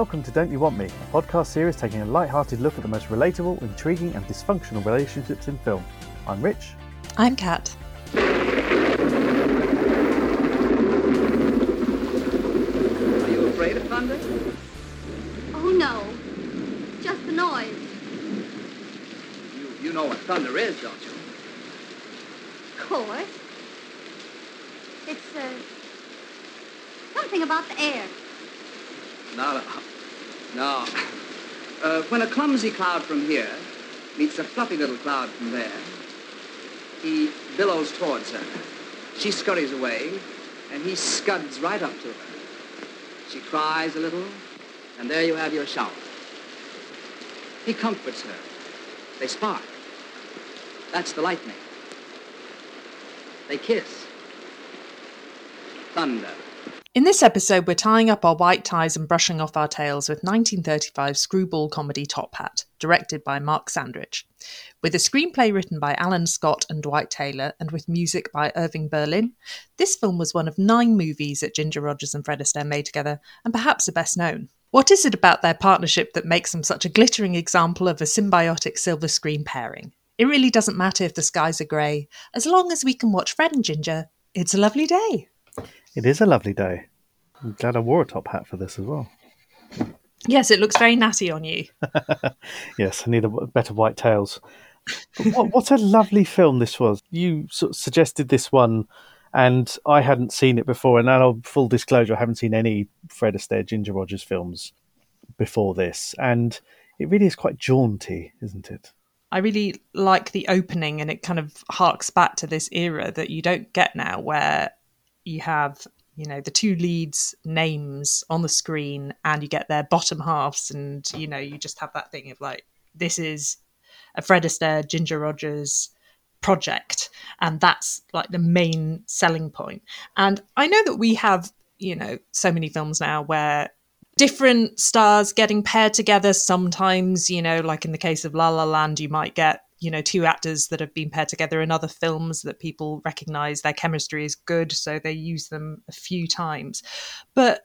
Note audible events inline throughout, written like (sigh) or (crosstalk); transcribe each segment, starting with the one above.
Welcome to Don't You Want Me, a podcast series taking a light-hearted look at the most relatable, intriguing, and dysfunctional relationships in film. I'm Rich. I'm Kat. Are you afraid of thunder? Oh no, just the noise. You, you know what thunder is, don't you? Of course. It's uh, something about the air. No, no. No. Uh, when a clumsy cloud from here meets a fluffy little cloud from there, he billows towards her. She scurries away, and he scuds right up to her. She cries a little, and there you have your shower. He comforts her. They spark. That's the lightning. They kiss. Thunder. In this episode, we're tying up our white ties and brushing off our tails with 1935 screwball comedy Top Hat, directed by Mark Sandrich. With a screenplay written by Allan Scott and Dwight Taylor, and with music by Irving Berlin, this film was one of nine movies that Ginger Rogers and Fred Astaire made together, and perhaps the best known. What is it about their partnership that makes them such a glittering example of a symbiotic silver screen pairing? It really doesn't matter if the skies are grey, as long as we can watch Fred and Ginger, it's a lovely day. It is a lovely day. I'm glad I wore a top hat for this as well. Yes, it looks very natty on you. (laughs) Yes, I need a better white tails. What, what a lovely film this was. You sort of suggested this one, and I hadn't seen it before. And now, full disclosure, I haven't seen any Fred Astaire, Ginger Rogers films before this. And it really is quite jaunty, isn't it? I really like the opening, and it kind of harks back to this era that you don't get now, where you have you know the two leads names on the screen and you get their bottom halves and you know you just have that thing of like this is a fred astaire ginger rogers project. And that's like the main selling point. And i know that we have you know so many films now where different stars getting paired together. Sometimes you know like in the case of la la land you might get you know two actors that have been paired together in other films that people recognize their chemistry is good so they use them a few times. But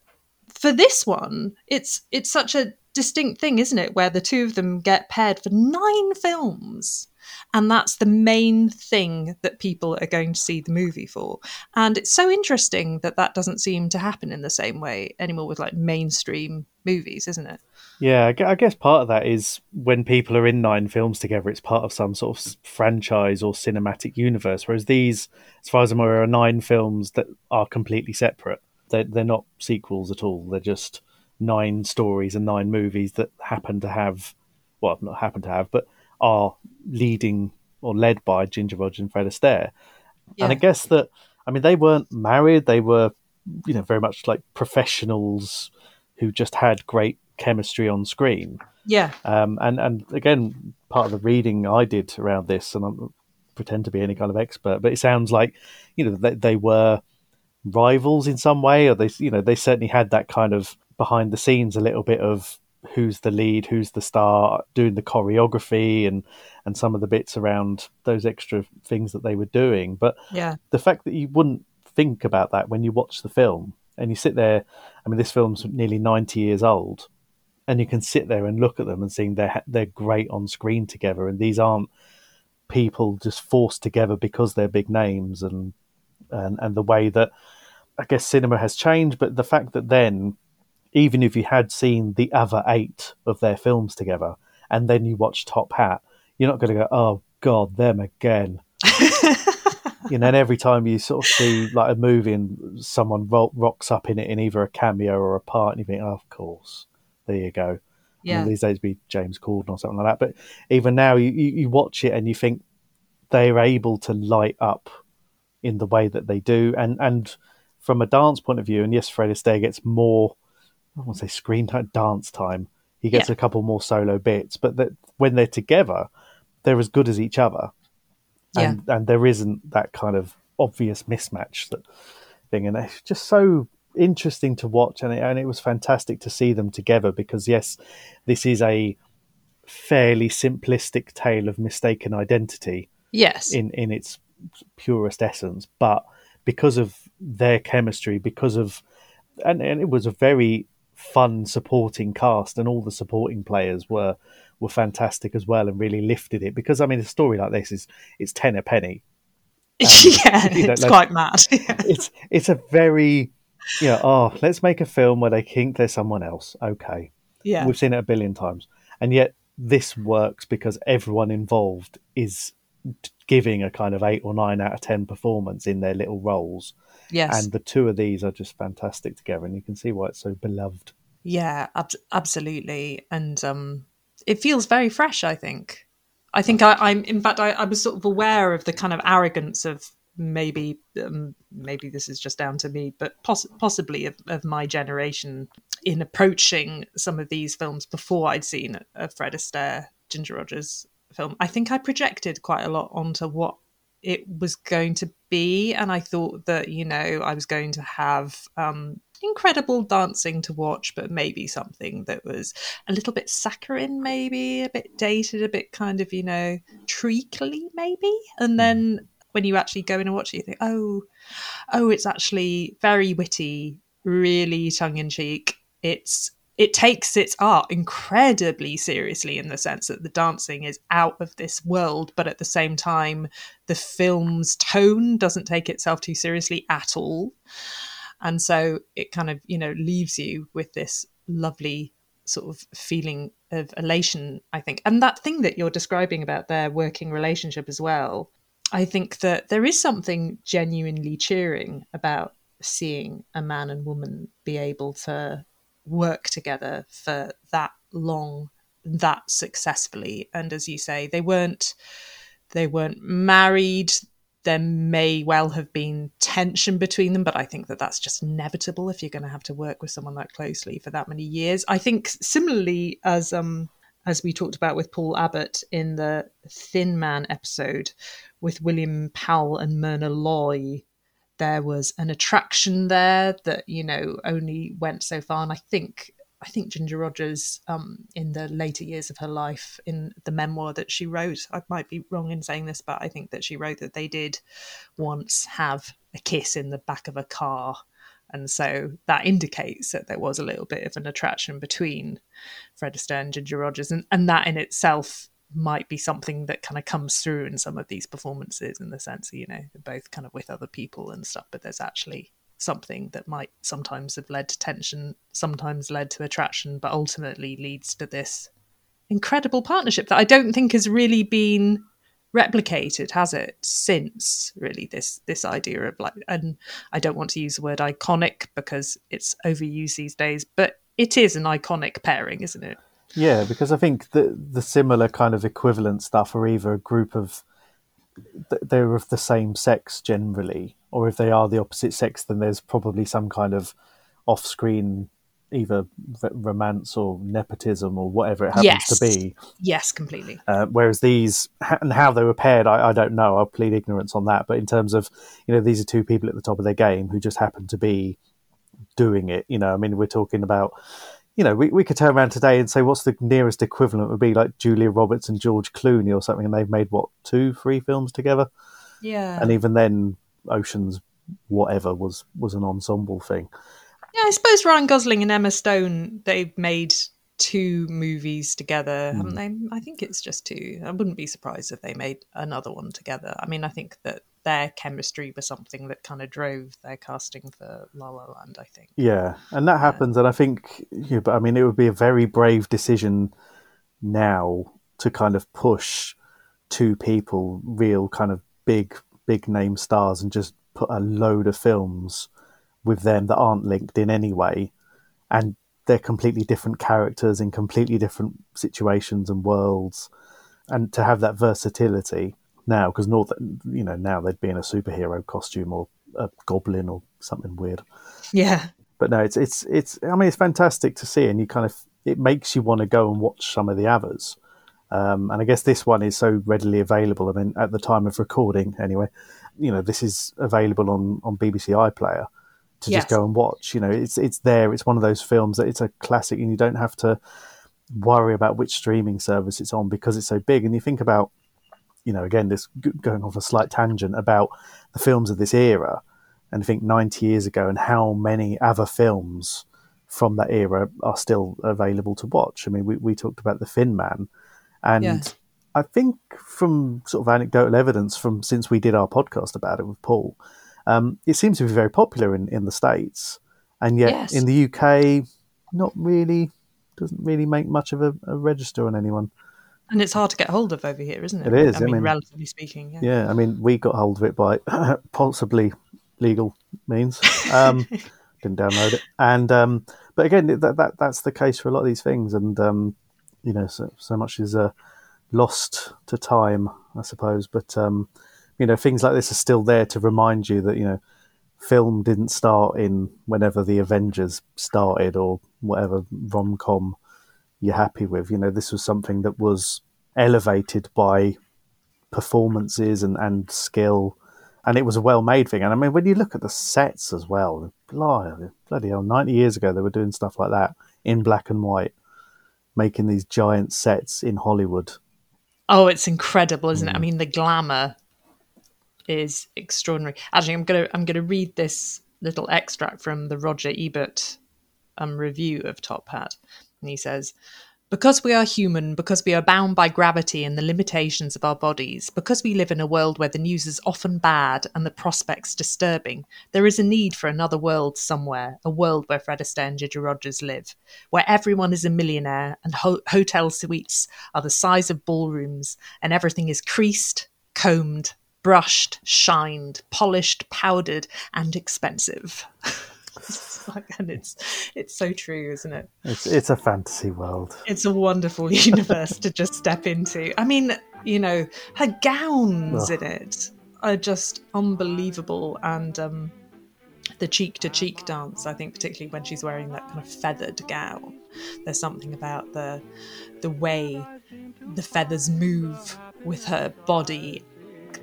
for this one it's it's such a distinct thing isn't it? Where the two of them get paired for nine films and that's the main thing that people are going to see the movie for and it's so interesting that that doesn't seem to happen in the same way anymore with like mainstream movies isn't it Yeah, I guess part of that is when people are in nine films together, it's part of some sort of franchise or cinematic universe. Whereas these, as far as I'm aware, are nine films that are completely separate. They're, they're not sequels at all. They're just nine stories and nine movies that happen to have, well, not happen to have, but are leading or led by Ginger Rogers and Fred Astaire. And I guess that, I mean, they weren't married. They were, you know, very much like professionals who just had great chemistry on screen. yeah Um, and and again, part of the reading I did around this, and I pretend to be any kind of expert, but it sounds like you know they, they were rivals in some way, or they you know they certainly had that kind of behind the scenes a little bit of who's the lead, who's the star, doing the choreography and and some of the bits around those extra things that they were doing. But yeah the fact that you wouldn't think about that when you watch the film and you sit there i mean this film's nearly 90 years old and you can sit there and look at them and seeing they're they're great on screen together and these aren't people just forced together because they're big names and and and the way that i guess cinema has changed but the fact that then even if you had seen the other eight of their films together and then you watch top hat you're not going to go oh god them again (laughs) you know, and every time you sort of see like a movie and someone ro- rocks up in it in either a cameo or a part, and you think, oh, of course, there you go. I mean, these days be James Corden or something like that. But even now, you, you, you watch it and you think they're able to light up in the way that they do, and and from a dance point of view, and yes, Fred Astaire gets more. I want to say screen time, dance time. He gets Yeah. a couple more solo bits, but that when they're together, they're as good as each other. Yeah. And and there isn't that kind of obvious mismatch that thing. And it's just so interesting to watch and it, and it was fantastic to see them together because yes this is a fairly simplistic tale of mistaken identity yes. in in its purest essence. But because of their chemistry because of and, and it was a very fun supporting cast, and all the supporting players were were fantastic as well, and really lifted it. Because I mean, a story like this is it's ten a penny. (laughs) yeah, you know, it's like- quite mad. (laughs) Yeah. It's it's a very you know, oh, let's make a film where they think there's someone else. Okay, yeah. we've seen it a billion times, and yet this works because everyone involved is giving a kind of eight or nine out of ten performance in their little roles, Yes. and the two of these are just fantastic together, and you can see why it's so beloved. Yeah, ab- absolutely, and um, it feels very fresh. I think. I think I, I'm. In fact, I, I was sort of aware of the kind of arrogance of maybe, um, maybe this is just down to me, but poss- possibly of, of my generation in approaching some of these films before I'd seen a Fred Astaire, Ginger Rogers film. I think I projected quite a lot onto what it was going to be, and I thought that you know I was going to have um, incredible dancing to watch, but maybe something that was a little bit saccharine, maybe a bit dated, a bit kind of, you know, treacly, maybe. And then when you actually go in and watch it, you think, oh, oh, it's actually very witty, really tongue in cheek. It's it takes its art incredibly seriously in the sense that the dancing is out of this world, but at the same time, the film's tone doesn't take itself too seriously at all. And so it kind of you know leaves you with this lovely sort of feeling of elation i think. And that thing that you're describing about their working relationship as well i think that there is something genuinely cheering about seeing a man and woman be able to work together for that long that successfully and as you say they weren't they weren't married there may well have been tension between them, but I think that that's just inevitable if you're going to have to work with someone that closely for that many years. I think similarly as um as we talked about with Paul Abbott in the Thin Man episode with William Powell and Myrna Loy, there was an attraction there that you know only went so far, and I think I think Ginger Rogers, um, in the later years of her life, in the memoir that she wrote, I might be wrong in saying this, but I think that she wrote that they did once have a kiss in the back of a car. And so that indicates that there was a little bit of an attraction between Fred Astaire and Ginger Rogers. And, and that in itself might be something that kind of comes through in some of these performances in the sense that, you know, they're both kind of with other people and stuff, but there's actually something that might sometimes have led to tension, sometimes led to attraction, but ultimately leads to this incredible partnership that I don't think has really been replicated, has it? Since really this this idea of like, and I don't want to use the word iconic because it's overused these days, but it is an iconic pairing, isn't it? Yeah, because I think the the similar kind of equivalent stuff are either a group of they're of the same sex generally, or if they are the opposite sex, then there's probably some kind of off-screen either romance or nepotism or whatever it happens Yes. to be. Yes, completely. Uh, whereas these and how they were paired, I, I don't know. I'll plead ignorance on that. But in terms of you know, these are two people at the top of their game who just happen to be doing it. You know, I mean, we're talking about. You know, we, we could turn around today and say, what's the nearest equivalent would be like Julia Roberts and George Clooney or something, and they've made what two, three films together, Yeah. and even then, Ocean's whatever was was an ensemble thing. Yeah, I suppose Ryan Gosling and Emma Stone, they've made two movies together, hmm. haven't they? I think it's just two. I wouldn't be surprised if they made another one together. I mean, I think that their chemistry was something that kind of drove their casting for La La Land, I think. Yeah, and that happens, and I think, yeah, but I mean, it would be a very brave decision now to kind of push two people, real kind of big, big name stars, and just put a load of films with them that aren't linked in any way, and they're completely different characters in completely different situations and worlds, and to have that versatility now, because you know now they'd be in a superhero costume or a goblin or something weird Yeah. but no, it's it's it's. I mean, it's fantastic to see, and you kind of it makes you want to go and watch some of the others. Um, and I guess this one is so readily available. I mean, at the time of recording, anyway, you know, this is available on on BBC iPlayer to Yes. just go and watch. You know, it's it's there. It's one of those films that it's a classic, and you don't have to worry about which streaming service it's on because it's so big. And you think about, you know, again, this going off a slight tangent about the films of this era, and I think 90 years ago and how many other films from that era are still available to watch. I mean, we, we talked about the Thin Man, and Yeah. I think from sort of anecdotal evidence from since we did our podcast about it with Paul, um, it seems to be very popular in, in the states, and yet Yes. in the UK, not really doesn't really make much of a, a register on anyone. And it's hard to get hold of over here, isn't it? It is, I I mean, mean- relatively speaking. Yeah. Yeah, I mean, we got hold of it by (coughs) possibly legal means. Um, (laughs) didn't download it, and um, but again, that, that that's the case for a lot of these things, and um, you know, so, so much is uh, lost to time, I suppose. But um, you know, things like this are still there to remind you that you know, film didn't start in whenever the Avengers started or whatever rom com you're happy with. You know, this was something that was elevated by performances and, and skill, and it was a well made thing. And I mean, when you look at the sets as well, bloody, bloody hell, 90 years ago they were doing stuff like that in black and white, making these giant sets in Hollywood. Oh, it's incredible, isn't Mm. it? I mean, the glamour is extraordinary. Actually, I'm gonna I'm gonna read this little extract from the Roger Ebert um, review of Top Hat, and he says. Because we are human, because we are bound by gravity and the limitations of our bodies, because we live in a world where the news is often bad and the prospects disturbing, there is a need for another world somewhere, a world where Fred Astaire and Ginger Rogers live, where everyone is a millionaire and ho- hotel suites are the size of ballrooms and everything is creased, combed, brushed, shined, polished, powdered, and expensive. (laughs) (laughs) And it's it's so true, isn't it? It's it's a fantasy world. It's a wonderful (laughs) universe to just step into. I mean, you know, her gowns Ugh. in it are just unbelievable, and um, the cheek to cheek dance. I think, particularly when she's wearing that kind of feathered gown, there's something about the the way the feathers move with her body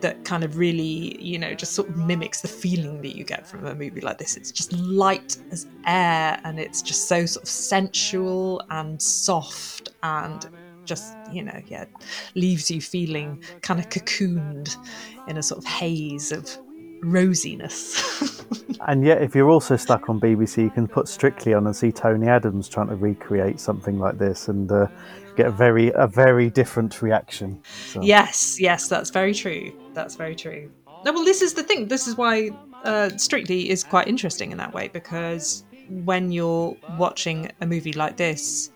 that kind of really, you know, just sort of mimics the feeling that you get from a movie like this. It's just light as air and it's just so sort of sensual and soft and just, you know, yeah, leaves you feeling kind of cocooned in a sort of haze of rosiness. (laughs) And yet, if you're also stuck on BBC, you can put Strictly on and see Tony Adams trying to recreate something like this, and uh, get a very a very different reaction. So, Yes, yes, that's very true. That's very true. No, well, this is the thing. This is why uh, Strictly is quite interesting in that way because when you're watching a movie like this,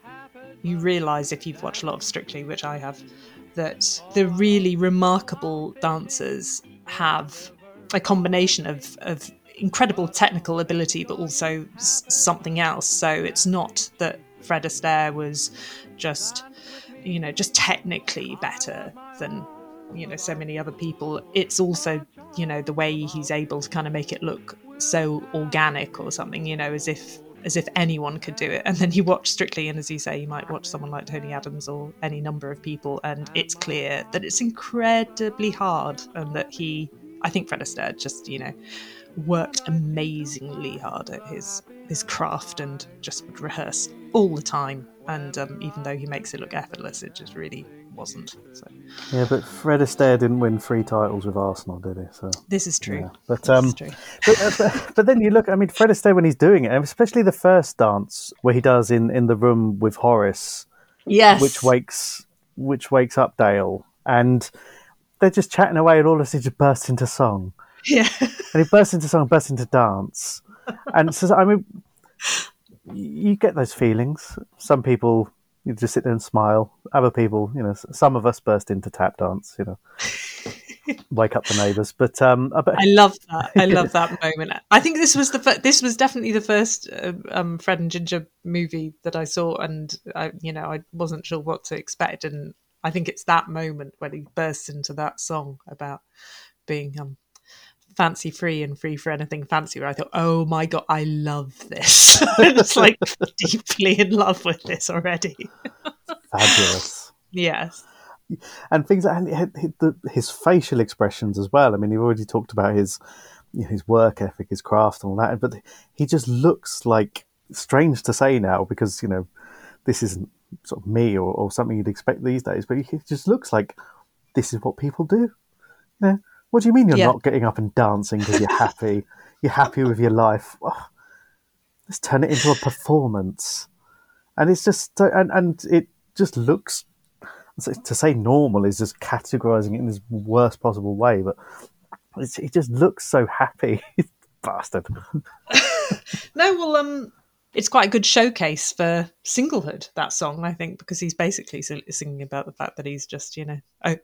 you realise if you've watched a lot of Strictly, which I have, that the really remarkable dancers have a combination of of incredible technical ability, but also s- something else. So it's not that Fred Astaire was just you know just technically better than you know so many other people it's also you know the way he's able to kind of make it look so organic or something you know as if as if anyone could do it. And then you watch strictly and as you say you might watch someone like tony adams or any number of people and it's clear that it's incredibly hard and that he i think fred astaire just you know worked amazingly hard at his his craft and just would rehearse all the time. And um, even though he makes it look effortless it just really wasn't so yeah, but Fred Astaire didn't win three titles with Arsenal, did he? So, this is true yeah. but This um, true. but, uh, but, but then you look. I mean, Fred Astaire when he's doing it, and especially the first dance where he does in in the room with Horace, yes which wakes which wakes up Dale, and they're just chatting away, and all of a sudden he just bursts into song. yeah and he bursts into song, bursts into dance, and so I mean, you get those feelings. Some people you just sit there and smile. Other people, you know, some of us burst into tap dance. You know, (laughs) wake up the neighbours. But um, I bet- I love that. I (laughs) love that moment. I think this was the fir- this was definitely the first uh, um, Fred and Ginger movie that I saw, and I, you know, I wasn't sure what to expect, and I think it's that moment when he bursts into that song about being um, fancy free and free for anything fancy. Where I thought, oh my god, I love this. (laughs) I'm just like (laughs) deeply in love with this already. (laughs) fabulous. yes. and things like and his facial expressions as well. I mean, you've already talked about his you know, his work ethic, his craft, and all that, but he just looks like strange to say now because you know this isn't sort of me or, or something you'd expect these days, but he just looks like this is what people do. You know, what do you mean you're Yeah. not getting up and dancing because you're happy? (laughs) you're happy with your life. Well, let's turn it into a performance, and it's just and and it just looks. To say normal is just categorizing it in this worst possible way, but it just looks so happy, (laughs) bastard. (laughs) no, well, um, it's quite a good showcase for singlehood that song i think because he's basically singing about the fact that he's just you know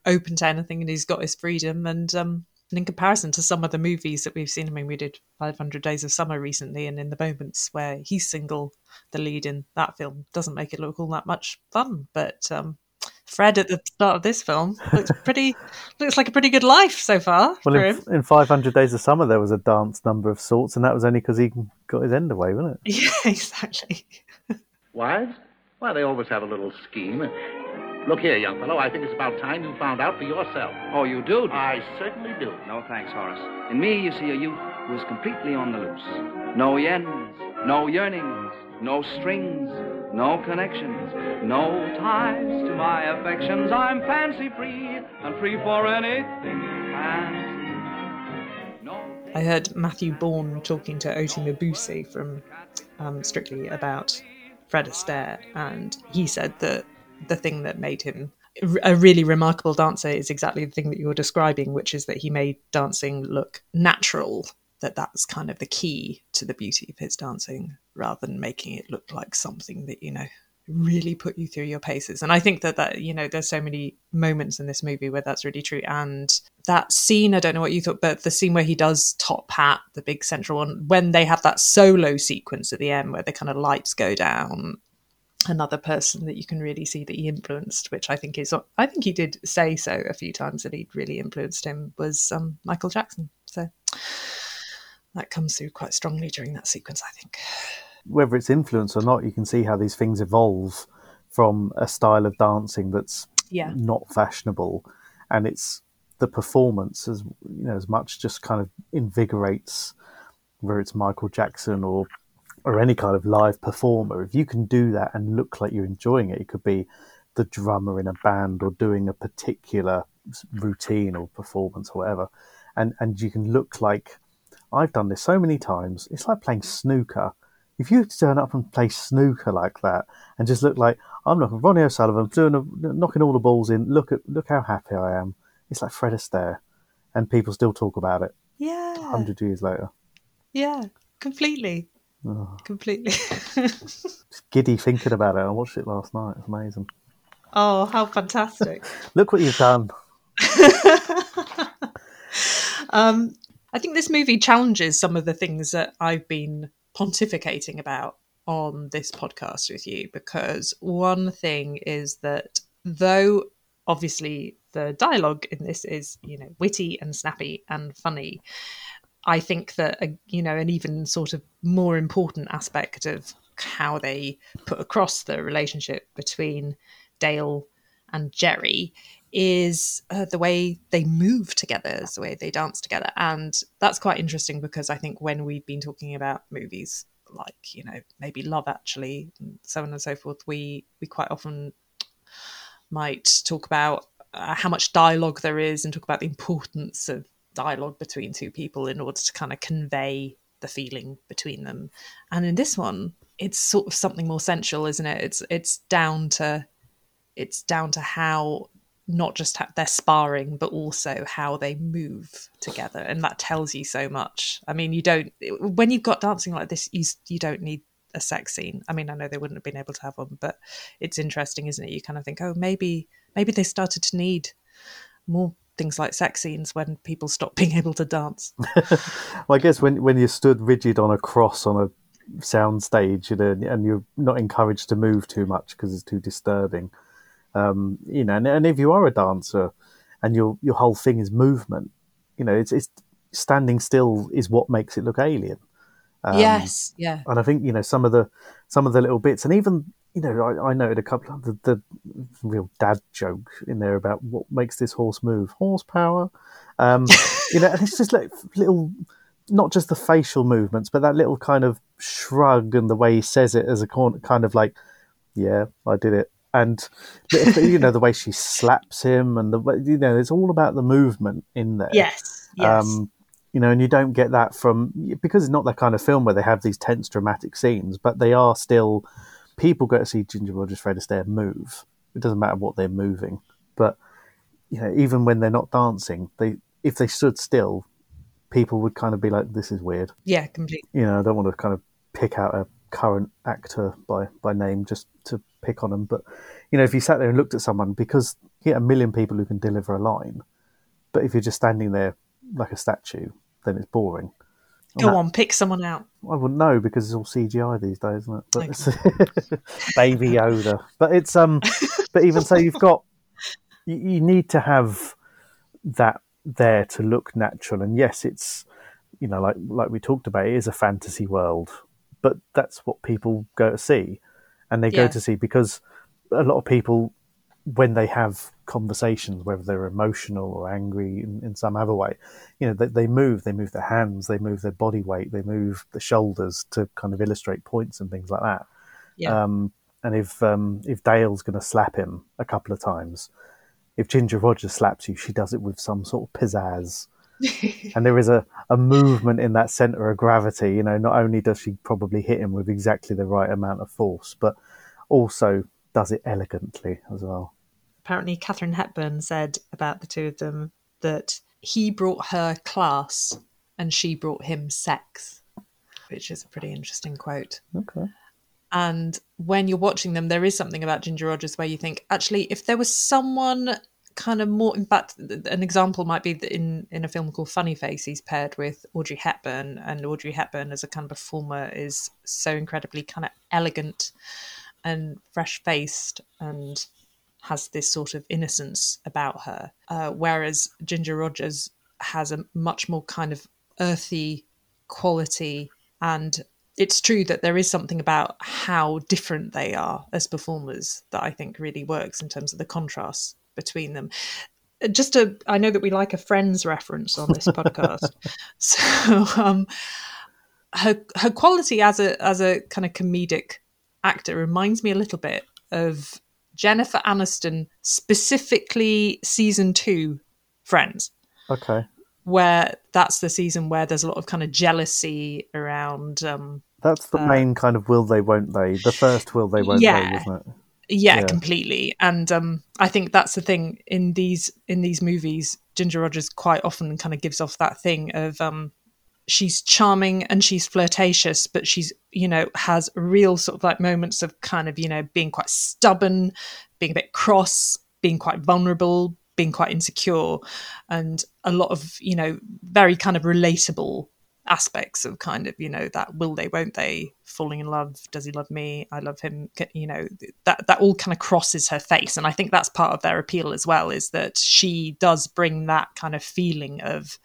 open to anything and he's got his freedom and um and in comparison to some of the movies that we've seen, I mean, we did 500 Days of Summer recently, and in the moments where he's single, the lead in that film doesn't make it look all that much fun. But um, Fred at the start of this film looks pretty, looks like a pretty good life so far. Well, in, in, 500 Days of Summer, there was a dance number of sorts, and that was only because he got his end away, wasn't it? (laughs) Yeah, exactly. Wives? Why, they always have a little scheme. Look here, young fellow, I think it's about time you found out for yourself. Oh, you do? I certainly do. No thanks, Horace. In me, you see a youth who is completely on the loose. No ends, no yearnings, no strings, no connections, no ties to my affections. I'm fancy free and free for anything fancy. No I heard Matthew Bourne talking to Oti Mabuse from um, Strictly about Fred Astaire, and he said that the thing that made him a really remarkable dancer is exactly the thing that you're describing, which is that he made dancing look natural. That that's kind of the key to the beauty of his dancing, rather than making it look like something that you know really put you through your paces. And I think that that you know there's so many moments in this movie where that's really true. And that scene, I don't know what you thought, but the scene where he does top hat, the big central one, when they have that solo sequence at the end where the kind of lights go down another person that you can really see that he influenced, which I think is, I think he did say so a few times that he'd really influenced him, was um, Michael Jackson. So that comes through quite strongly during that sequence, I think. Whether it's influence or not, you can see how these things evolve from a style of dancing that's yeah. not fashionable, and it's the performance as you know as much just kind of invigorates whether it's Michael Jackson or or any kind of live performer, if you can do that and look like you're enjoying it, it could be the drummer in a band or doing a particular routine or performance or whatever, and and you can look like I've done this so many times. It's like playing snooker. If you turn up and play snooker like that and just look like I'm looking Ronnie O'Sullivan doing a, knocking all the balls in, look at look how happy I am. It's like Fred Astaire, and people still talk about it. Yeah, hundred years later. Yeah, completely. Oh. Completely. (laughs) giddy thinking about it. I watched it last night. It's amazing. Oh, how fantastic. (laughs) Look what you've done. (laughs) um, I think this movie challenges some of the things that I've been pontificating about on this podcast with you because one thing is that though obviously the dialogue in this is you know witty and snappy and funny I think that a, you know an even sort of more important aspect of how they put across the relationship between Dale and Jerry is uh, the way they move together, the way they dance together, and that's quite interesting because I think when we've been talking about movies like you know maybe Love Actually, and so on and so forth, we we quite often might talk about uh, how much dialogue there is and talk about the importance of dialogue between two people in order to kind of convey the feeling between them. And in this one, it's sort of something more sensual, isn't it? It's it's down to it's down to how not just how they're sparring, but also how they move together, and that tells you so much. I mean, you don't when you've got dancing like this, you you don't need a sex scene. I mean, I know they wouldn't have been able to have one, but it's interesting, isn't it? You kind of think, oh, maybe maybe they started to need more things like sex scenes when people stop (laughs) being able to dance. (laughs) well, I guess when when you're stood rigid on a cross on a sound stage you know, and you're not encouraged to move too much because it's too disturbing, um, you know, and, and, if you are a dancer and your your whole thing is movement, you know, it's, it's standing still is what makes it look alien. Um, yes, yeah. And I think you know some of the some of the little bits, and even you know, I, I noted a couple of the, the, real dad joke in there about what makes this horse move. Horsepower. Um, you know, and it's just like little, not just the facial movements, but that little kind of shrug and the way he says it as a kind of like, yeah, I did it. And, you know, the way she slaps him and the you know, it's all about the movement in there. Yes. Yes. Um, you know, and you don't get that from because it's not that kind of film where they have these tense, dramatic scenes, but they are still people go to see Ginger Rogers, Fred Astaire move. It doesn't matter what they're moving, but you know, even when they're not dancing, they if they stood still, people would kind of be like, "This is weird." Yeah, completely. You know, I don't want to kind of pick out a current actor by by name just to pick on them, but you know, if you sat there and looked at someone, because you get a million people who can deliver a line, but if you're just standing there like a statue, then it's boring. Go on, pick someone out. I wouldn't know because it's all CGI these days, isn't it? But it's (laughs) baby Yoda. But it's um. (laughs) but even so, you've got you, you need to have that there to look natural. And yes, it's you know like like we talked about, it is a fantasy world, but that's what people go to see, and they Yeah. go to see because a lot of people when they have conversations, whether they're emotional or angry in, in some other way, you know, they, they move, they move their hands, they move their body weight, they move the shoulders to kind of illustrate points and things like that. Yeah. Um, and if um, if Dale's going to slap him a couple of times, if Ginger Rogers slaps you, she does it with some sort of pizzazz. (laughs) and there is a, a movement in that center of gravity. You know, not only does she probably hit him with exactly the right amount of force, but also does it elegantly as well. Apparently, Katharine Hepburn said about the two of them that he brought her class and she brought him sex, which is a pretty interesting quote. Okay. And when you're watching them, there is something about Ginger Rogers where you think, actually, if there was someone kind of more, in fact, an example might be that in, in a film called Funny Face, he's paired with Audrey Hepburn, and Audrey Hepburn, as a kind of performer, is so incredibly kind of elegant and fresh faced and has this sort of innocence about her. Uh, whereas Ginger Rogers has a much more kind of earthy quality. And it's true that there is something about how different they are as performers that I think really works in terms of the contrast between them. Uh, Just a, I know that we like a Friends reference on this podcast, (laughs) so um, her her quality as a as a kind of comedic actor reminds me a little bit of Jennifer Aniston, specifically season two Friends, Okay. where that's the season where there's a lot of kind of jealousy around. Um, That's the Uh, main kind of will they, won't they? The first will they, won't Yeah. they, isn't it? Yeah, Yeah. completely. And um, I think that's the thing in these in these movies. Ginger Rogers quite often kind of gives off that thing of um, she's charming and she's flirtatious, but she's you know has real sort of like moments of kind of you know being quite stubborn, being a bit cross, being quite vulnerable, being quite insecure, and a lot of you know very kind of relatable aspects of kind of you know that will they won't they falling in love does he love me i love him you know that that all kind of crosses her face. And i think that's part of their appeal as well is that she does bring that kind of feeling of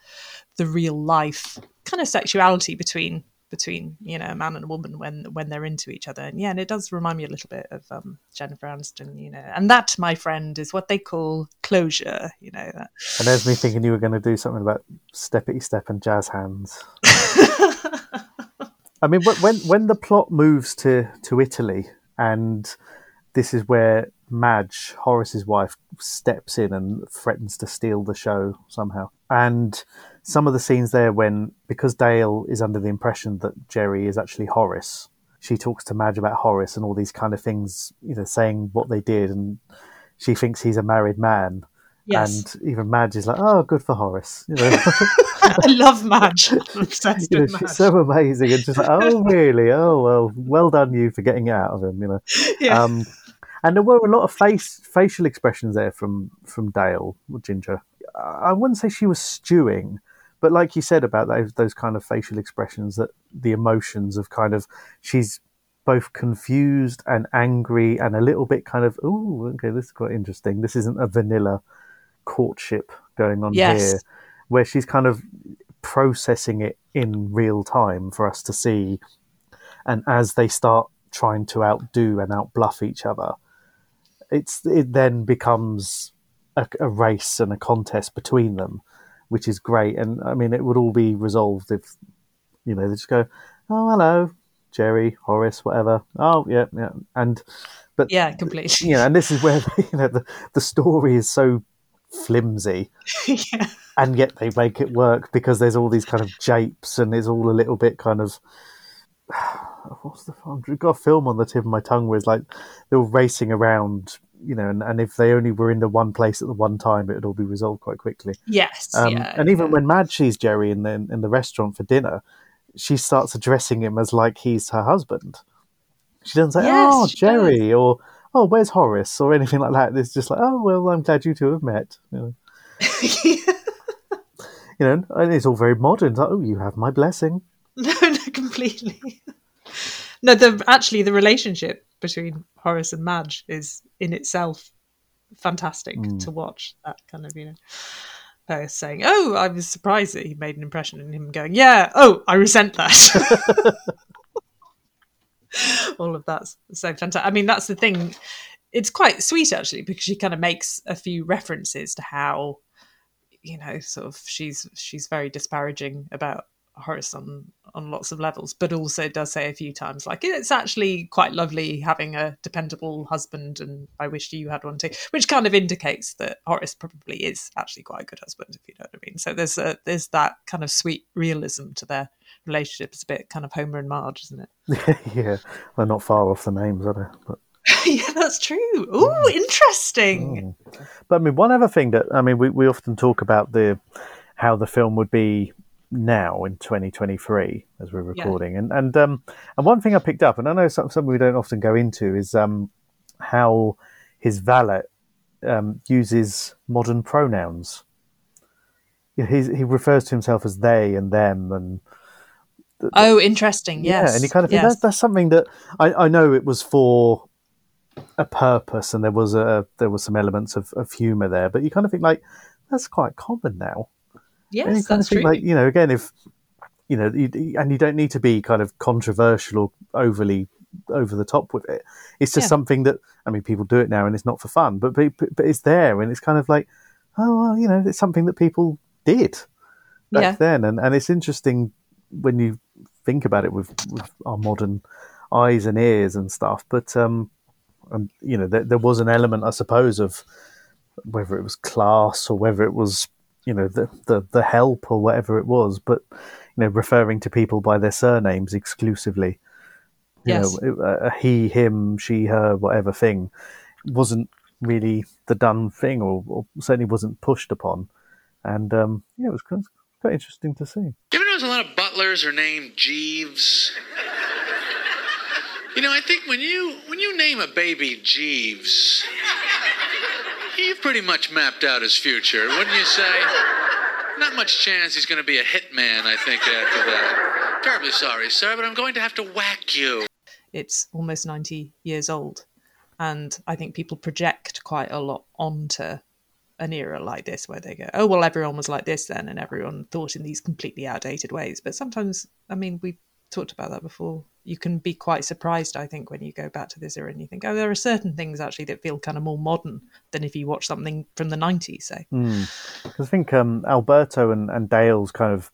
the real life kind of sexuality between between you know a man and a woman when when they're into each other and yeah and it does remind me a little bit of um, jennifer aniston you know and that my friend is what they call closure you know that And there's me thinking you were going to do something about steppity step and jazz hands. (laughs) I mean, when when the plot moves to to Italy, and this is where Madge, Horace's wife, steps in and threatens to steal the show somehow. And some of the scenes there, when because Dale is under the impression that Jerry is actually Horace, she talks to Madge about Horace and all these kind of things, you know, saying what they did, and she thinks he's a married man. yes And even Madge is like, "Oh, good for Horace." You know, (laughs) i love madge (laughs) obsessed you know she's so amazing, and just like, "Oh, (laughs) really? Oh, well, well done you for getting it out of him." You know, yeah. um, and there were a lot of face facial expressions there from from Dale or Ginger. I wouldn't say she was stewing, but like you said about those those kind of facial expressions, that the emotions of kind of she's both confused and angry and a little bit kind of oh okay this is quite interesting. This isn't a vanilla courtship going on Yes. here where she's kind of processing it in real time for us to see. And as they start trying to outdo and outbluff each other it's it then becomes a, a race and a contest between them which is great and i mean it would all be resolved if you know they just go oh hello jerry horace whatever oh yeah yeah and but yeah completely you know, and this is where (laughs) you know the, the story is so flimsy, (laughs) yeah. and yet they make it work because there's all these kind of japes and it's all a little bit kind of. (sighs) What's the oh, fun? I've got a film on the tip of my tongue where it's like they're racing around, you know, and, and if they only were in the one place at the one time, it would all be resolved quite quickly. Yes. Um, yeah, and even yeah. when Madge sees Jerry in the in the restaurant for dinner, she starts addressing him as like he's her husband. She doesn't say, Yes, "Oh, Jerry," or "Oh, where's Horace?" or anything like that. It's just like, "Oh, well, I'm glad you two have met." You know, (laughs) you know and it's all very modern. It's like, "Oh, you have my blessing." (laughs) no, no, completely. No, the actually the relationship between Horace and Madge is in itself fantastic Mm. to watch. That kind of you know. Her saying, "Oh, I was surprised that he made an impression," and him going, "Yeah, oh, I resent that." (laughs) All of that's so fantastic. I mean, that's the thing. It's quite sweet actually because she kind of makes a few references to how, you know, sort of she's she's very disparaging about Horace on on lots of levels, but also does say a few times like it's actually quite lovely having a dependable husband, and I wish you had one too, which kind of indicates that Horace probably is actually quite a good husband, if you know what I mean. So there's a there's that kind of sweet realism to their relationship. It's a bit kind of Homer and Marge, isn't it? (laughs) yeah, they're not far off the names, are they? But, (laughs) yeah, that's true. Ooh, interesting. Hmm. but I mean, one other thing that I mean, we, we often talk about the how the film would be now in 2023 as we're Yeah. recording, and and um and one thing I picked up, and I know some, something we don't often go into is um how his valet um, uses modern pronouns. Yeah, he's, he refers to himself as they and them, and Oh, interesting. Yes. yeah, and you kind of think yes. that's, that's something that I, I know it was for a purpose, and there was a there was some elements of, of humor there, but you kind of think like that's quite common now. And you yes, kind that's of think true. like you know again if you know you, and you don't need to be kind of controversial or overly over the top with it. It's just Yeah. something that I mean people do it now, and it's not for fun, but but, but it's there, and it's kind of like oh well, you know, it's something that people did back Yeah. then, and and it's interesting when you think about it with, with our modern eyes and ears and stuff. But um, um you know, there, there was an element, I suppose, of whether it was class or whether it was you know the the, the help or whatever it was, but you know, referring to people by their surnames exclusively. You Yes. know, a, a he, him, she, her, whatever thing wasn't really the done thing, or, or certainly wasn't pushed upon. And um, yeah, it was quite, quite interesting to see. You ever notice a lot of butlers are named Jeeves? You know, I think when you when you name a baby Jeeves, you've pretty much mapped out his future, wouldn't you say? Not much chance he's going to be a hitman, I think, after that. Terribly sorry, sir, but I'm going to have to whack you. it's almost 90 years old. And I think people project quite a lot onto an era like this where they go, oh, well, everyone was like this then, and everyone thought in these completely outdated ways. But sometimes, I mean, we've talked about that before. You can be quite surprised, I think, when you go back to this era and you think, oh, there are certain things actually that feel kind of more modern than if you watch something from the 90s, say. Because I think um, Alberto and, and Dale's kind of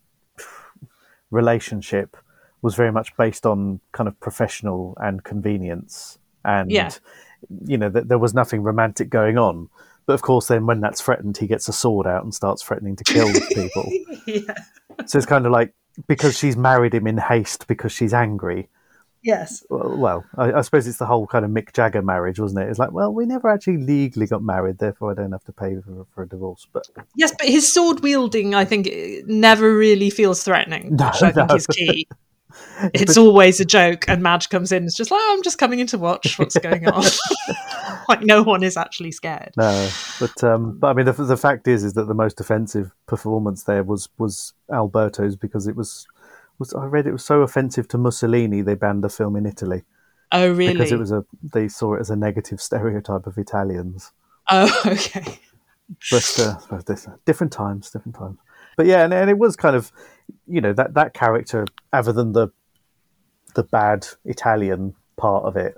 relationship was very much based on kind of professional and convenience, and Yeah. you know th- there was nothing romantic going on. But of course, then when that's threatened, he gets a sword out and starts threatening to kill (laughs) people. yeah. So it's kind of like because she's married him in haste because she's angry. Yes. Well, well I, I suppose it's the whole kind of Mick Jagger marriage, wasn't it? It's like, well, we never actually legally got married, therefore I don't have to pay for, for a divorce. But Yes, but his sword wielding, I think, eh, never really feels threatening, No, which I think is key. (laughs) It's always a joke, and Madge comes in. It's just like, oh, I'm just coming in to watch (laughs) what's going on. (laughs) like no one is actually scared. No, but um, but I mean, the, the fact is, is that the most offensive performance there was was Alberto's because it was was I read it was so offensive to Mussolini they banned the film in Italy Oh, really? because it was a they saw it as a negative stereotype of Italians. Oh, (laughs) okay. But uh, different times, different times. But yeah, and, and it was kind of you know that that character, other than the the bad Italian part of it,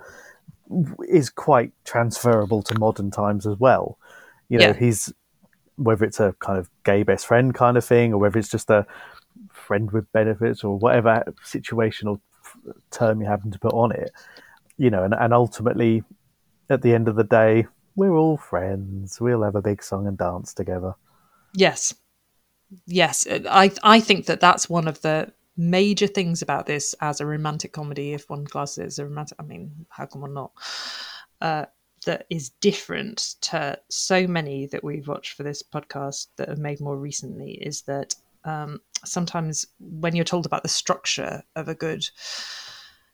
is quite transferable to modern times as well. You know, Yeah. he's whether it's a kind of gay best friend kind of thing, or whether it's just a friend with benefits, or whatever situational term you happen to put on it. You know, and, and ultimately, at the end of the day, we're all friends. We'll have a big song and dance together. Yes, yes. I I think that that's one of the major things about this as a romantic comedy. If one classes it as a romantic, I mean, how can one not? Uh, that is different to so many that we've watched for this podcast that have made more recently is that um, sometimes when you're told about the structure of a good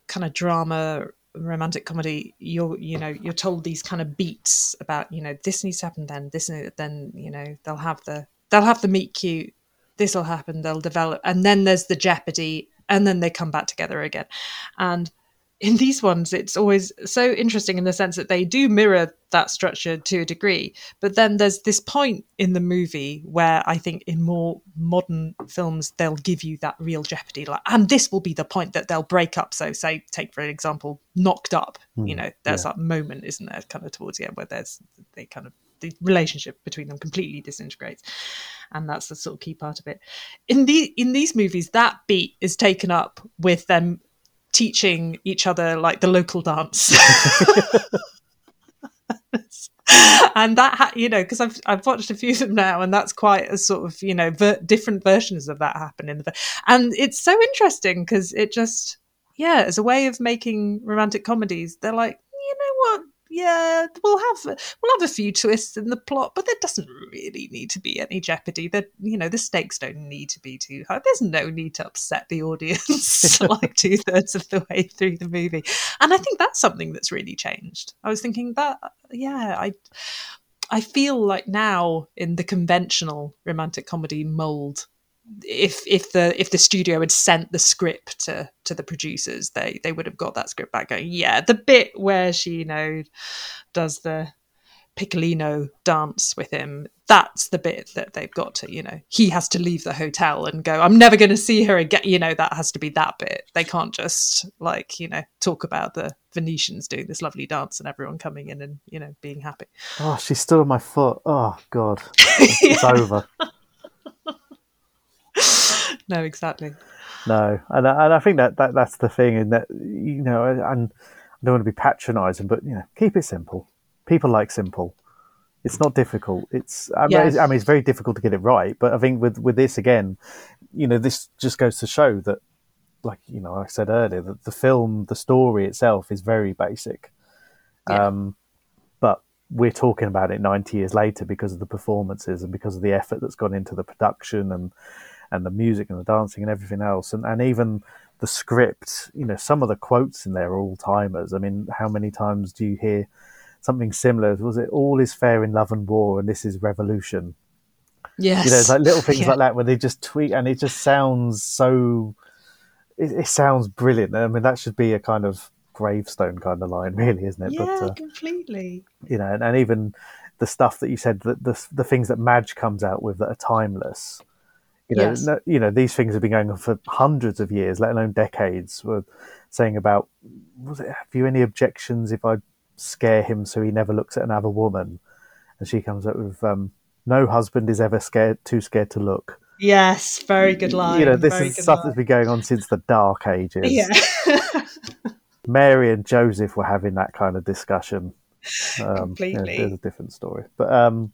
kind of drama romantic comedy you're you know you're told these kind of beats about you know this needs to happen then this then you know they'll have the they'll have the meet cute this will happen they'll develop and then there's the jeopardy and then they come back together again. And in these ones, it's always so interesting in the sense that they do mirror that structure to a degree. But then there's this point in the movie where I think in more modern films, they'll give you that real jeopardy. Like, and this will be the point that they'll break up. So, say, take for example, Knocked Up. Mm, you know, there's yeah. that moment, isn't there, kind of towards the end where there's they kind of the relationship between them completely disintegrates and that's the sort of key part of it in the in these movies that beat is taken up with them teaching each other like the local dance. (laughs) and that ha- you know because I've I've watched a few of them now, and that's quite a sort of you know ver- different versions of that happen in the and it's so interesting because it just yeah as a way of making romantic comedies they're like you know what yeah, we'll have we'll have a few twists in the plot, but there doesn't really need to be any jeopardy. That you know, the stakes don't need to be too high. There's no need to upset the audience (laughs) (laughs) like two thirds of the way through the movie, and I think that's something that's really changed. I was thinking that, yeah, I. I feel like now in the conventional romantic comedy mold, if if the if the studio had sent the script to to the producers, they they would have got that script back going. Yeah, the bit where she you know does the Piccolino dance with him. That's the bit that they've got to, you know, he has to leave the hotel and go, I'm never going to see her again. You know, that has to be that bit. They can't just, like, you know, talk about the Venetians doing this lovely dance and everyone coming in and, you know, being happy. Ah, oh, she's still on my foot. Oh, God. It's, (laughs) it's over. (laughs) (laughs) no, exactly. No, and and I think that, that that's the thing, in that you know, and I don't want to be patronising, but you know, keep it simple. People like simple. It's not difficult. It's I mean, yes. I mean, it's very difficult to get it right, but I think with with this again, you know, this just goes to show that, like you know, I said earlier, that the film, the story itself is very basic. Yeah. Um, but we're talking about it 90 years later because of the performances and because of the effort that's gone into the production and and the music and the dancing and everything else, and and even the script. You know, some of the quotes in there are all timers. I mean, how many times do you hear something similar? Was it "All is fair in love and war, and this is revolution"? Yes, you know, it's like little (laughs) things yeah. like that where they just tweet, and it just sounds so. It, it, sounds brilliant. I mean, that should be a kind of gravestone kind of line, (laughs) really, isn't it? Yeah, but, uh, completely. You know, and, and even the stuff that you said, that the the things that Madge comes out with that are timeless. You know, yes. no, you know these things have been going on for hundreds of years, let alone decades. We're saying about, was it? Have you any objections if I scare him so he never looks at another woman? And she comes up with, um, "No husband is ever scared, too scared to look." Yes, very good line. You know, this very is stuff line. that's been going on since the Dark Ages. Yeah. (laughs) Mary and Joseph were having that kind of discussion. Um, Completely. there's a different story, but um,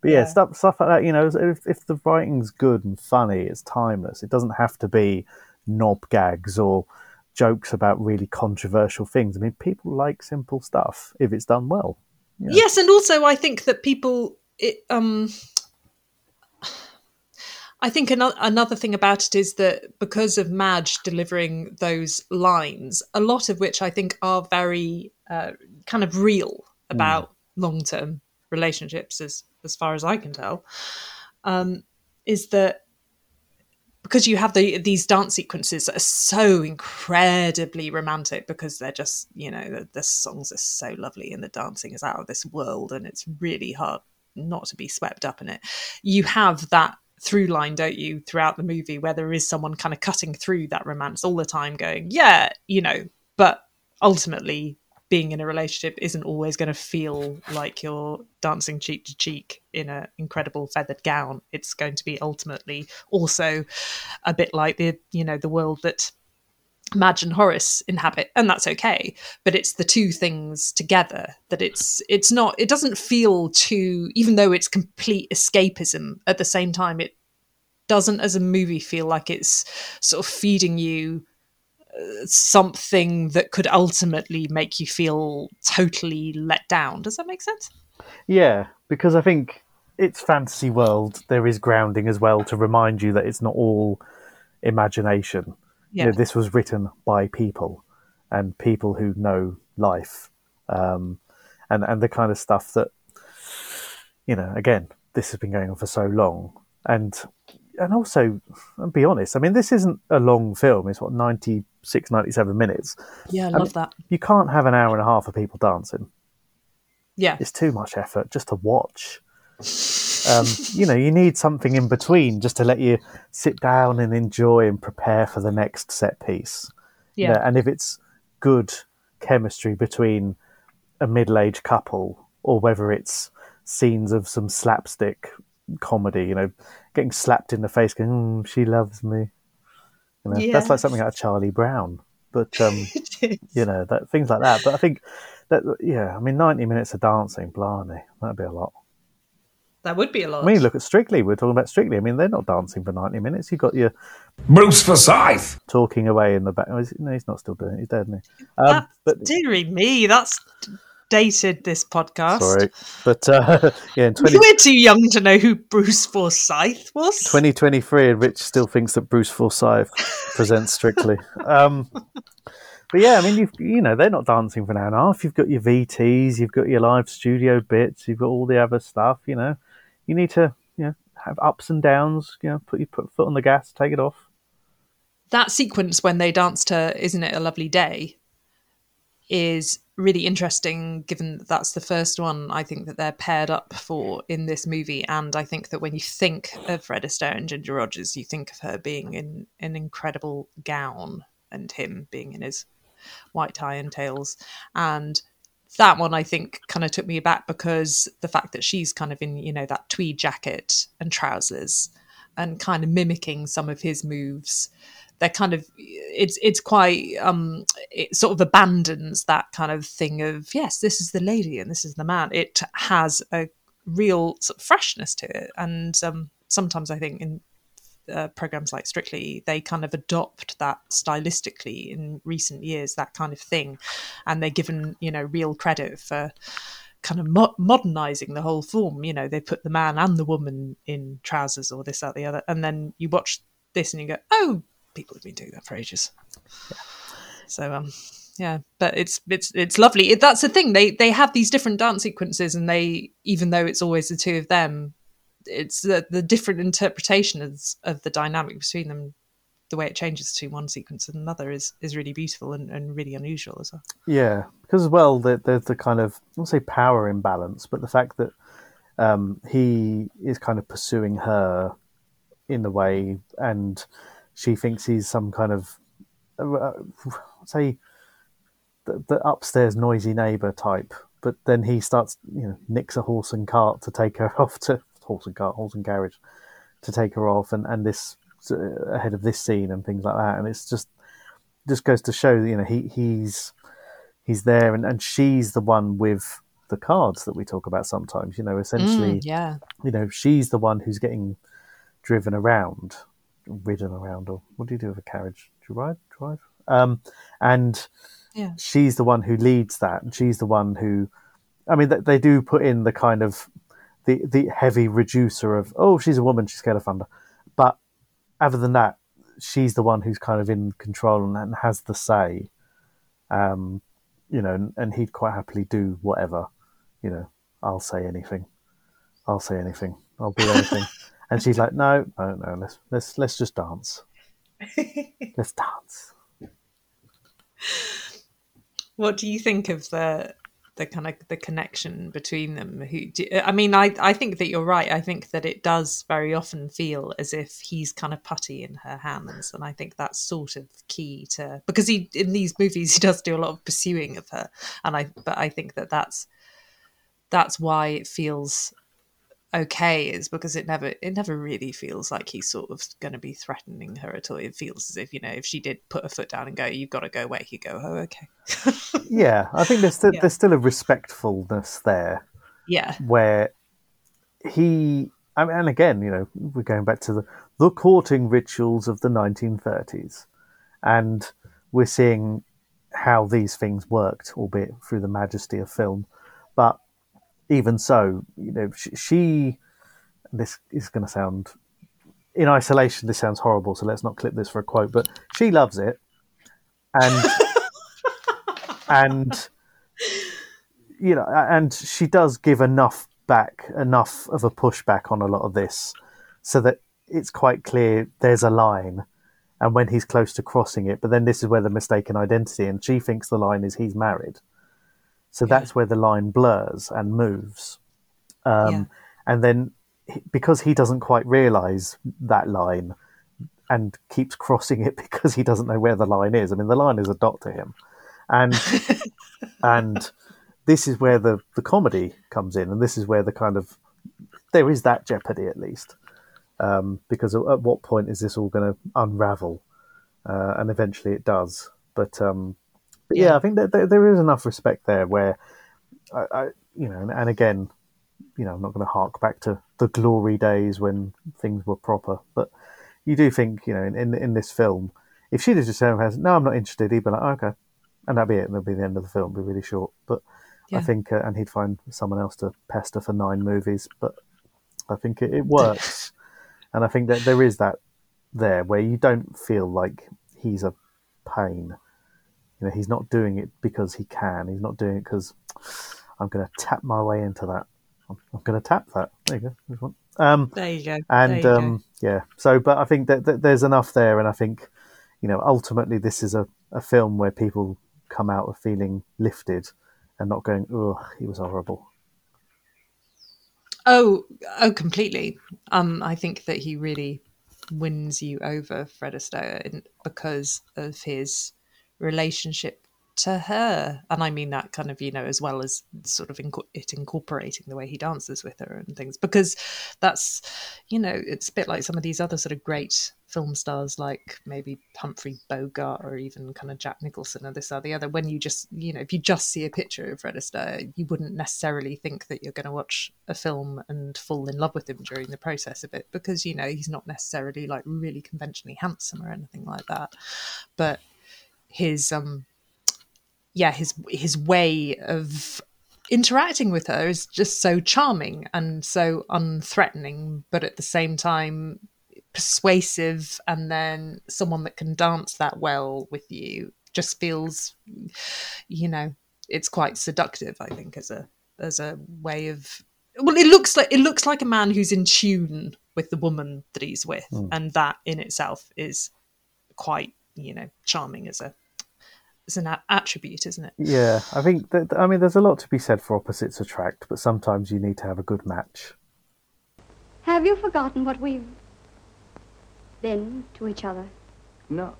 but yeah, yeah, stuff stuff like that. You know, if if the writing's good and funny, it's timeless. It doesn't have to be knob gags or jokes about really controversial things. I mean, people like simple stuff if it's done well. Yeah. Yes, and also I think that people it, um I think another, another thing about it is that because of Madge delivering those lines, a lot of which I think are very uh, kind of real about mm. long term relationships, as as far as I can tell, um, is that because you have the, these dance sequences that are so incredibly romantic because they're just you know the, the, songs are so lovely and the dancing is out of this world and it's really hard not to be swept up in it. You have that through line don't you throughout the movie where there is someone kind of cutting through that romance all the time going yeah you know but ultimately being in a relationship isn't always going to feel like you're dancing cheek to cheek in an incredible feathered gown. It's going to be ultimately also a bit like the you know the world that Madge and Horace inhabit, and that's okay. But it's the two things together that it's it's not. It doesn't feel too, even though it's complete escapism. At the same time, it doesn't, as a movie, feel like it's sort of feeding you something that could ultimately make you feel totally let down. Does that make sense? Yeah, because I think it's fantasy world. There is grounding as well to remind you that it's not all imagination. Yeah. You know, this was written by people and people who know life, um, and and the kind of stuff that you know. Again, this has been going on for so long, and and also, and be honest. I mean, this isn't a long film. It's what 96, 97 minutes. Yeah, I love that. You can't have an hour and a half of people dancing. Yeah, it's too much effort just to watch. Um, you know, you need something in between just to let you sit down and enjoy and prepare for the next set piece. You yeah, know, and if it's good chemistry between a middle-aged couple, or whether it's scenes of some slapstick comedy, you know, getting slapped in the face, going, mm, "She loves me," you know, that's like something out of Charlie Brown. But (laughs) um, you know that things like that. But I think that yeah, I mean, ninety minutes of dancing, blimey, that'd be a lot. that would be a lot. I mean, look at Strictly. We're talking about Strictly. I mean, they're not dancing for ninety minutes. You've got your Bruce Forsyth. talking talking away in the back. Oh, No, he's not still doing it. He's dead, isn't he? Um, That's but dearie me. That's dated this podcast. sorry, but uh, (laughs) yeah, in 20, We're too young to know who Bruce Forsyth was. 2023, and Rich still thinks that Bruce Forsyth presents Strictly. (laughs) Um, but yeah, I mean, you've, you know, they're not dancing for an hour and a half. You've got your VTs, you've got your live studio bits, you've got all the other stuff. You know, you need to, you know, have ups and downs. You know, put your put foot on the gas, take it off. that sequence when they dance to "Isn't It a Lovely Day" is really interesting, given that that's the first one I think that they're paired up for in this movie. And I think that when you think of Fred Astaire and Ginger Rogers, you think of her being in an incredible gown and him being in his white tie and tails. And that one I think kind of took me aback because the fact that she's kind of in, you know, that tweed jacket and trousers and kind of mimicking some of his moves they're kind of it's it's quite um it sort of abandons that kind of thing of yes this is the lady and this is the man. It has a real sort of freshness to it. And um sometimes i think in uh, programs like strictly they kind of adopt that stylistically in recent years that kind of thing. And they're given you know real credit for kind of mo- modernizing the whole form. You know they put the man and the woman in trousers or this that the other. And then you watch this and you go oh people have been doing that for ages. So um yeah but it's it's it's lovely. It, that's the thing. They they have these different dance sequences and they even though it's always the two of them it's the, the different interpretations of the dynamic between them the way it changes to one sequence and another is is really beautiful and, and really unusual as well. Yeah, because as well, there- there's the kind of I won't say power imbalance, but the fact that um, he is kind of pursuing her in the way, and she thinks he's some kind of uh, say the, the upstairs noisy neighbour type. But then he starts, you know, nicks a horse and cart to take her (laughs) off to horse and cart, horse and carriage to take her off, and and this uh, ahead of this scene and things like that, and it's just just goes to show, you know, he he's he's there, and and she's the one with the cards that we talk about sometimes. You know, essentially, Mm, yeah you know, she's the one who's getting driven around, ridden around, or what do you do with a carriage? Do you ride, drive? Um, and Yeah. she's the one who leads that, and she's the one who, I mean, they, they do put in the kind of the the heavy reducer of, oh, she's a woman, she's scared of thunder, but other than that, she's the one who's kind of in control and, and has the say. Um, you know, and, and he'd quite happily do whatever. You know, I'll say anything. I'll say anything. I'll do anything. (laughs) and she's like, no, no, no. Let's let's let's just dance. (laughs) let's dance. What do you think of the the kind of the connection between them? Who do, I mean, I I think that you're right. I think that it does very often feel as if he's kind of putty in her hands, and I think that's sort of key to because he in these movies (laughs) he does do a lot of pursuing of her, and I but I think that that's that's why it feels okay is because it never it never really feels like he's sort of going to be threatening her at all. It feels as if you know if she did put her foot down and go, "You've got to go away," he'd go, "Oh, okay." (laughs) yeah, I think there's still, Yeah. there's still a respectfulness there yeah, where he I mean, and again, you know, we're going back to the the courting rituals of the 1930s, and we're seeing how these things worked, albeit through the majesty of film. But even so, you know, she, she this is going to sound in isolation. This sounds horrible, so let's not clip this for a quote. But she loves it, and (laughs) and you know, and she does give enough back, enough of a pushback on a lot of this, so that it's quite clear there's a line, and when he's close to crossing it, but then this is where the mistaken identity, and she thinks the line is he's married, so that's where the line blurs and moves, um, Yeah. and then because he doesn't quite realise that line. And keeps crossing it (laughs) because he doesn't know where the line is. I mean, the line is a dot to him, and (laughs) and this is where the the comedy comes in, and this is where the kind of there is that jeopardy at least, um, because at at what point is this all going to unravel? Uh, and eventually it does. But, um, but yeah. Yeah. I think that there, there is enough respect there where, I, I you know, and, and again, you know, I'm not going to hark back to the glory days when things were proper, but you do think, you know, in, in, in this film, if she'd have just said, no, I'm not interested, he'd be like, okay. And that'd be it. And that'd be the end of the film. It'd be really short. But I think, uh, and he'd find someone else to pester for nine movies. But I think it, it works. (laughs) and I think that there is that there where you don't feel like he's a pain. You know, he's not doing it because he can. He's not doing it because I'm going to tap my way into that. I'm, I'm going to tap that. There you go. Um, there you go. and you go. um, yeah, so but I think that, that there's enough there, and I think you know ultimately this is a, a film where people come out of feeling lifted and not going, "Oh, he was horrible." Oh, oh, completely. Um, I think that he really wins you over, Fred Astaire, in, because of his relationship to her, and I mean that kind of, you know, as well as sort of inco- it incorporating the way he dances with her and things, because that's, you know, it's a bit like some of these other sort of great film stars, like maybe Humphrey Bogart or even kind of Jack Nicholson or this or the other. When you just, you know, if you just see a picture of Fred Astaire, you wouldn't necessarily think that you're going to watch a film and fall in love with him during the process of it, because you know he's not necessarily like really conventionally handsome or anything like that, but his um yeah his his way of interacting with her is just so charming and so unthreatening but at the same time persuasive. And then someone that can dance that well with you just feels you know it's quite seductive i think as a as a way of well it looks like it looks like a man who's in tune with the woman that he's with. And that in itself is quite you know charming as a as an a- attribute isn't it Yeah, I think that I mean there's a lot to be said for opposites attract, but sometimes you need to have a good match. Have you forgotten what we've been to each other? No.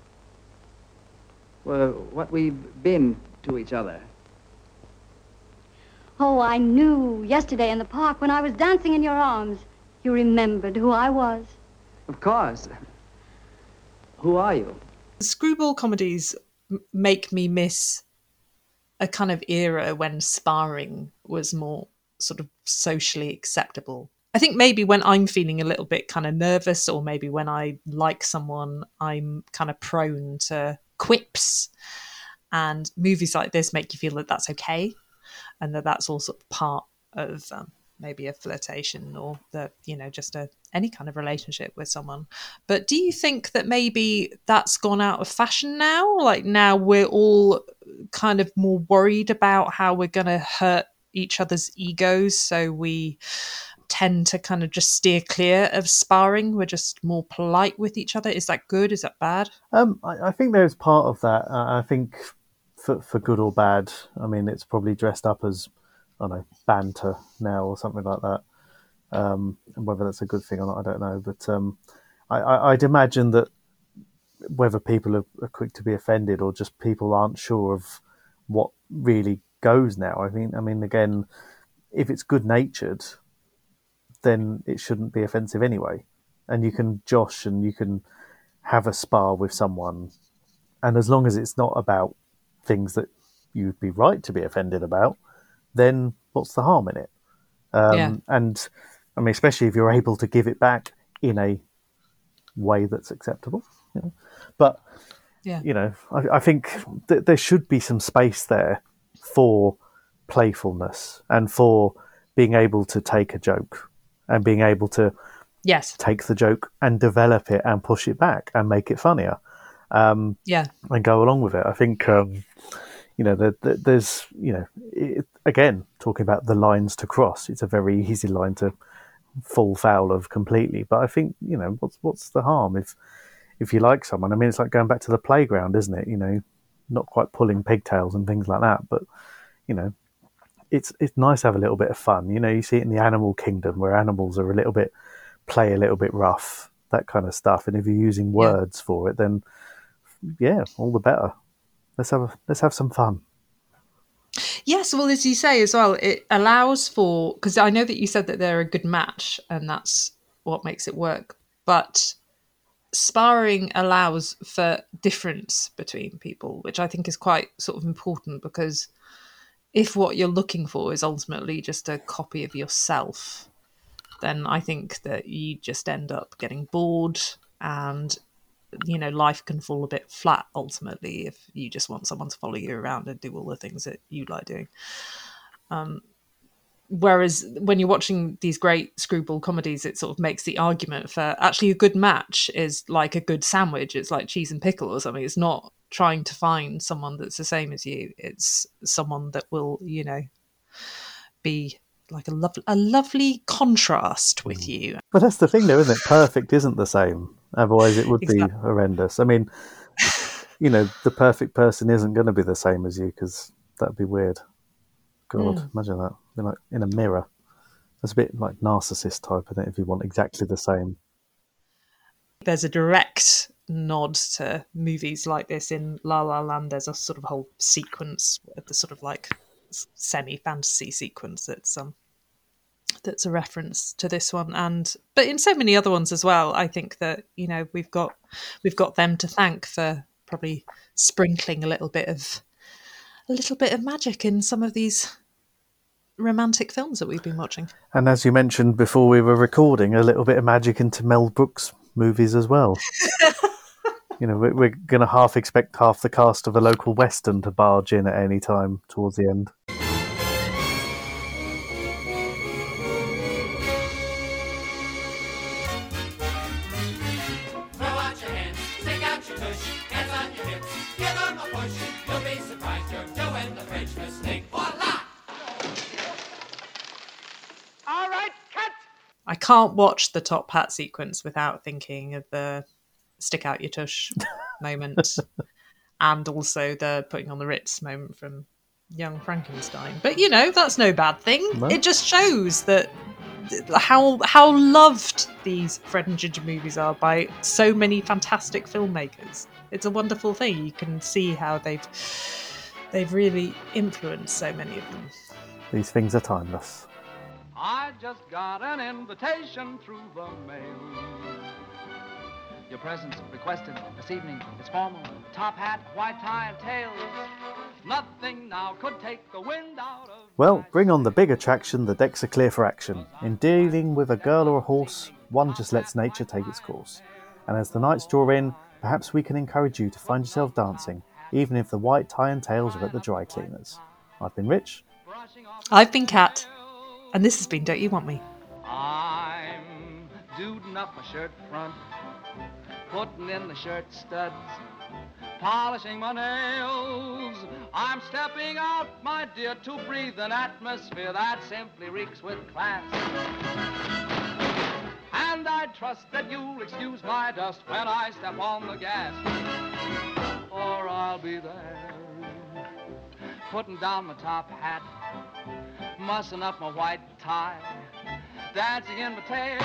Well, what we've been to each other. Oh, I knew yesterday in the park when I was dancing in your arms. You remembered who I was. Of course. Who are you? screwball comedies m- make me miss a kind of era when sparring was more sort of socially acceptable. I think maybe when I'm feeling a little bit kind of nervous, or maybe when I like someone, I'm kind of prone to quips. And movies like this make you feel that that's okay, and that that's all sort of part of um, maybe a flirtation or the you know just a any kind of relationship with someone. But do you think that maybe that's gone out of fashion now? Like now we're all kind of more worried about how we're going to hurt each other's egos, so we tend to kind of just steer clear of sparring. We're just more polite with each other. Is that good? Is that bad? Um, I, I think there's part of that. Uh, I think for for good or bad. I mean, it's probably dressed up as I don't know banter now or something like that. Um, and whether that's a good thing or not, I don't know. But um, I, I'd imagine that whether people are, are quick to be offended or just people aren't sure of what really goes now. I mean, I mean, again, if it's good natured, then it shouldn't be offensive anyway. And you can josh and you can have a spar with someone, and as long as it's not about things that you'd be right to be offended about, then what's the harm in it? Um, Yeah. And I mean, especially if you're able to give it back in a way that's acceptable. You know? But Yeah. you know, I, I think th- there should be some space there for playfulness and for being able to take a joke and being able to Yes. take the joke and develop it and push it back and make it funnier Yeah. and go along with it. I think, um, you know, the, the, there's, you know, it, again, talking about the lines to cross, it's a very easy line to fall foul of completely. But I think, you know, what's what's the harm if if you like someone? I mean, it's like going back to the playground, isn't it? You know, not quite pulling pigtails and things like that, but you know, it's it's nice to have a little bit of fun. You know, you see it in the animal kingdom where animals are a little bit play a little bit rough, that kind of stuff. And if you're using words for it, then yeah, all the better. Let's have a, let's have some fun. Yes, well, as you say as well, it allows for because I know that you said that they're a good match and that's what makes it work. But sparring allows for difference between people, which I think is quite sort of important because if what you're looking for is ultimately just a copy of yourself, then I think that you just end up getting bored and you know life can fall a bit flat ultimately if you just want someone to follow you around and do all the things that you like doing. Um, whereas when you're watching these great screwball comedies it sort of makes the argument for actually a good match is like a good sandwich. It's like cheese and pickle or something. It's not trying to find someone that's the same as you. It's someone that will you know be like a, lov- a lovely contrast with you. But that's the thing, though, isn't it? Perfect isn't the same. Otherwise, it would be horrendous. I mean, you know, the perfect person isn't going to be the same as you because that'd be weird. God, imagine that. Be like in a mirror. That's a bit like narcissist type, isn't it? If you want exactly the same. there's a direct nod to movies like this in La La Land. There's a sort of whole sequence of the sort of like semi fantasy sequence that's um that's a reference to this one and but in so many other ones as well i think that you know we've got we've got them to thank for probably sprinkling a little bit of a little bit of magic in some of these romantic films that we've been watching And as you mentioned before we were recording, a little bit of magic into Mel Brooks movies as well. (laughs) you know, we're, we're going to half expect half the cast of a local western to barge in at any time towards the end. Can't watch the top hat sequence without thinking of the stick out your tush (laughs) moment and also the putting on the Ritz moment from Young Frankenstein. But you know, that's no bad thing. No. It just shows that how how loved these Fred and Ginger movies are by so many fantastic filmmakers. It's a wonderful thing. You can see how they've they've really influenced so many of them. These things are timeless. I just got an invitation through the mail. Your presence requested this evening is formal. Top hat, white tie, and tails. Nothing now could take the wind out of. Well, bring on the big attraction, the decks are clear for action. In dealing with a girl or a horse, one just lets nature take its course. And as the nights draw in, perhaps we can encourage you to find yourself dancing, even if the white tie and tails are at the dry cleaners. I've been Rich. I've been Cat, and this has been Don't You Want Me? I'm duding up my shirt front, putting in the shirt studs, polishing my nails. I'm stepping out, my dear, to breathe an atmosphere that simply reeks with class. And I trust that you'll excuse my dust when I step on the gas, or I'll be there, putting down my top hat, mussing up my white tie, dancing in my tail.